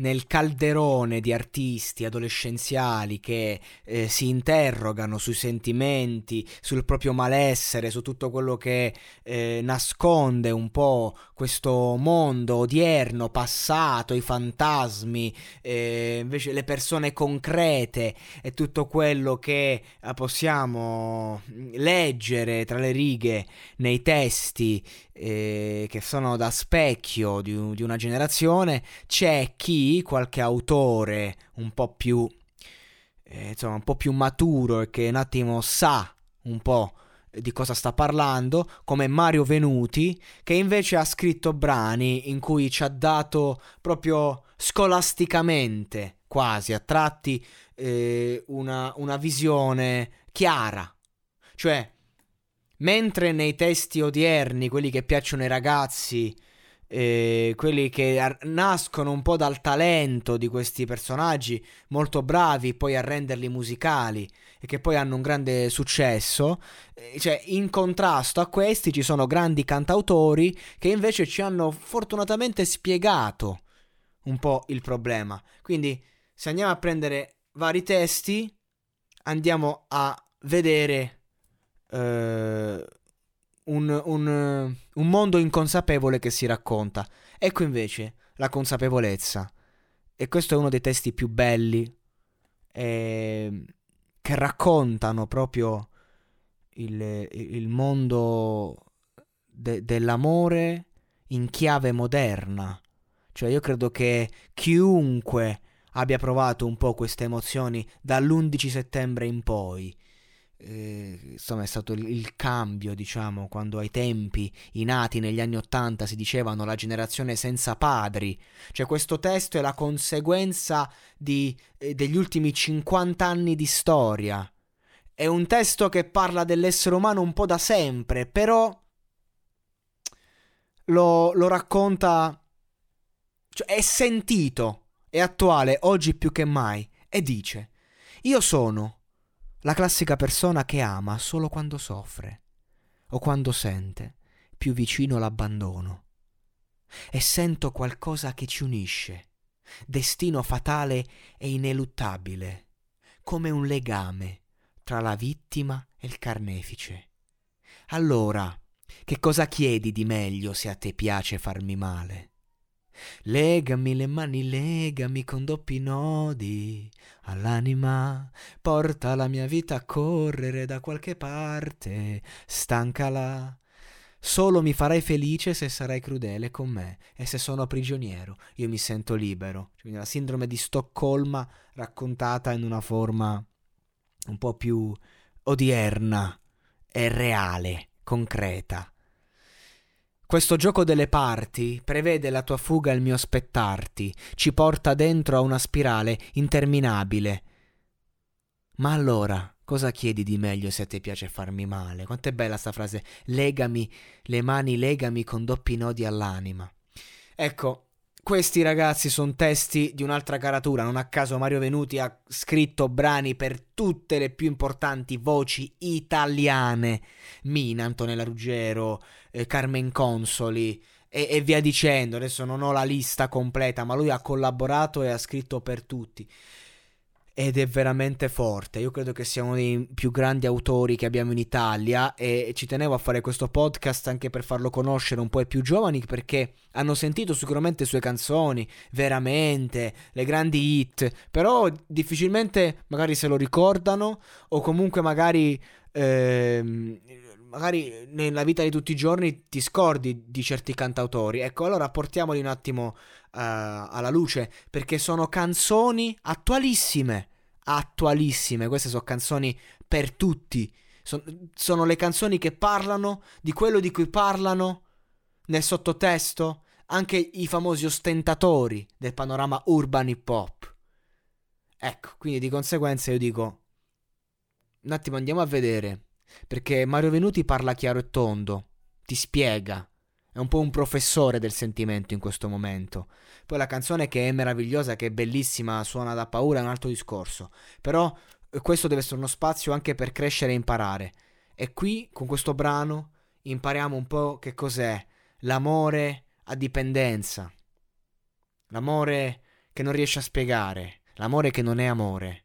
nel calderone di artisti adolescenziali che eh, si interrogano sui sentimenti, sul proprio malessere, su tutto quello che eh, nasconde un po' questo mondo odierno, passato, i fantasmi, eh, invece le persone concrete e tutto quello che eh, possiamo leggere tra le righe nei testi eh, che sono da specchio di, di una generazione, c'è chi, qualche autore un po' più, eh, insomma, un po' più maturo e che un attimo sa un po' di cosa sta parlando, come Mario Venuti, che invece ha scritto brani in cui ci ha dato proprio scolasticamente, quasi a tratti, eh, una, una visione chiara. Cioè, Mentre nei testi odierni, quelli che piacciono ai ragazzi, eh, quelli che ar- nascono un po' dal talento di questi personaggi molto bravi poi a renderli musicali e che poi hanno un grande successo, eh, cioè in contrasto a questi ci sono grandi cantautori che invece ci hanno fortunatamente spiegato un po' il problema. Quindi se andiamo a prendere vari testi, andiamo a vedere eh, un, un, un mondo inconsapevole che si racconta. Ecco invece la consapevolezza. E questo è uno dei testi più belli eh, che raccontano proprio il, il mondo de, dell'amore in chiave moderna. Cioè io credo che chiunque abbia provato un po' queste emozioni dall'11 settembre in poi eh, insomma è stato il, il, cambio, diciamo, quando ai tempi, i nati negli anni Ottanta si dicevano la generazione senza padri. Cioè questo testo è la conseguenza di, eh, degli ultimi 50 anni di storia. È un testo che parla dell'essere umano un po' da sempre, però lo, lo racconta... Cioè è sentito, è attuale oggi più che mai, e dice, io sono la classica persona che ama solo quando soffre o quando sente più vicino l'abbandono. E sento qualcosa che ci unisce, destino fatale e ineluttabile, come un legame tra la vittima e il carnefice. Allora, che cosa chiedi di meglio se a te piace farmi male? Legami le mani, legami con doppi nodi all'anima, porta la mia vita a correre da qualche parte, stancala. Solo mi farai felice se sarai crudele con me e se sono prigioniero io mi sento libero. Quindi la sindrome di Stoccolma raccontata in una forma un po' più odierna e reale, concreta. Questo gioco delle parti prevede la tua fuga e il mio aspettarti, ci porta dentro a una spirale interminabile. Ma allora, cosa chiedi di meglio se a te piace farmi male? Quanto è bella sta frase, legami le mani, legami con doppi nodi all'anima. Ecco, questi ragazzi sono testi di un'altra caratura, non a caso Mario Venuti ha scritto brani per tutte le più importanti voci italiane, Mina, Antonella Ruggero, eh, Carmen Consoli e, e via dicendo, adesso non ho la lista completa, ma lui ha collaborato e ha scritto per tutti ed è veramente forte. Io credo che sia uno dei più grandi autori che abbiamo in Italia e ci tenevo a fare questo podcast anche per farlo conoscere un po' ai più giovani perché hanno sentito sicuramente le sue canzoni, veramente, le grandi hit, però difficilmente magari se lo ricordano o comunque magari... Ehm, magari nella vita di tutti i giorni ti scordi di certi cantautori. Ecco, allora portiamoli un attimo uh, alla luce perché sono canzoni attualissime attualissime. Queste sono canzoni per tutti. Son, sono le canzoni che parlano di quello di cui parlano nel sottotesto anche i famosi ostentatori del panorama urban hip hop. Ecco, quindi di conseguenza io dico un attimo andiamo a vedere perché Mario Venuti parla chiaro e tondo ti spiega. È un po' un professore del sentimento in questo momento. Poi la canzone che è meravigliosa, che è bellissima, suona da paura, è un altro discorso. Però eh, questo deve essere uno spazio anche per crescere e imparare. E qui, con questo brano, impariamo un po' che cos'è l'amore a dipendenza. L'amore che non riesce a spiegare, l'amore che non è amore.